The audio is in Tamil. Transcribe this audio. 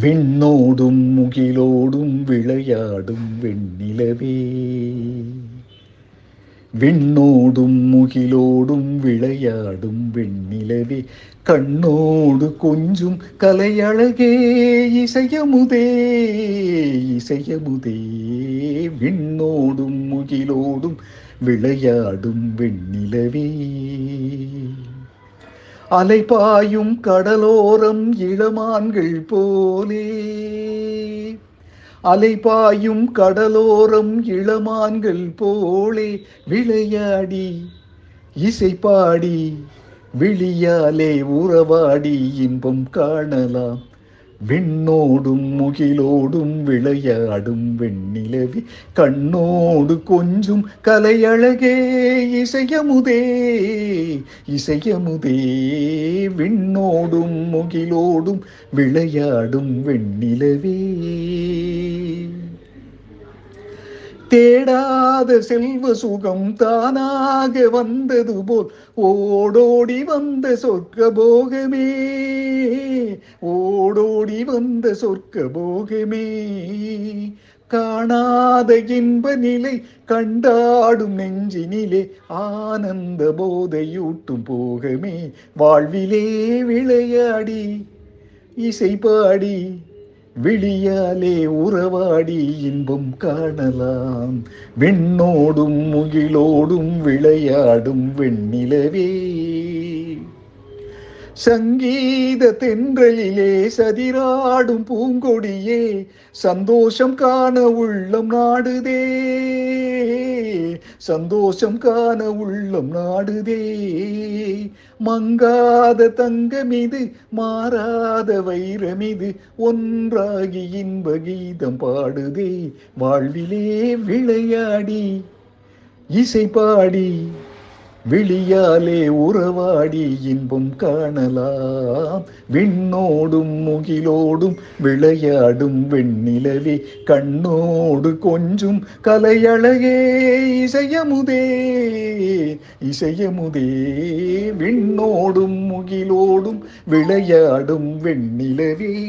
விண்ணோடும் முகிலோடும் விளையாடும் வெண்ணிலவே. விண்ணோடும் முகிலோடும் விளையாடும் வெண்ணிலவே. கண்ணோடு கொஞ்சும் கலையழகே இசையமுதே இசையமுதே. விண்ணோடும் முகிலோடும் விளையாடும் வெண்ணிலவே. அலைபாயும் கடலோரம் இளமான்கள் போலே. அலைபாயும் கடலோரம் இளமான்கள் போலே. விளையாடி இசைப்பாடி விழியாலே உறவாடி இன்பம் காணலாம். விண்ணோடும் முகிலோடும் விளையாடும் வெண்ணிலவி. கண்ணோடு கொஞ்சும் கலையழகே இசையமுதே இசையமுதே. விண்ணோடும் முகிலோடும் விளையாடும் வெண்ணிலவே. தேடாத செல்வ சுகம் தானாக வந்தது போல் ஓடோடி வந்த சொர்க்க போகமே ஓடோடி வந்த சொர்க்க போகமே காணாத இன்ப நிலை கண்டாடும் நெஞ்சினிலே ஆனந்த போதையூட்டும் போகமே. வாழ்விலே விளையாடி இசை பாடி விழியாலே உறவாடி இன்பம் காணலாம். விண்ணோடும் முகிலோடும் விளையாடும் வெண்ணிலவே. சங்கீத தென்றலிலே சதிராடும் பூங்கொடியே சந்தோஷம் காண உள்ளம் நாடுதே. சந்தோஷம் காண உள்ளம் நாடுதே. மங்காத தங்கமிது மாறாத வைரமிது ஒன்றாகி இன்ப கீதம் பாடுதே. வாழ்விலே விளையாடி இசை பாடி விழியாலே உறவாடி இன்பம் காணலாம். விண்ணோடும் முகிலோடும் விளையாடும் வெண்ணிலவே கண்ணோடு கொஞ்சும் கலையழகே இசையமுதே இசையமுதே. விண்ணோடும் முகிலோடும் விளையாடும் வெண்ணிலவே.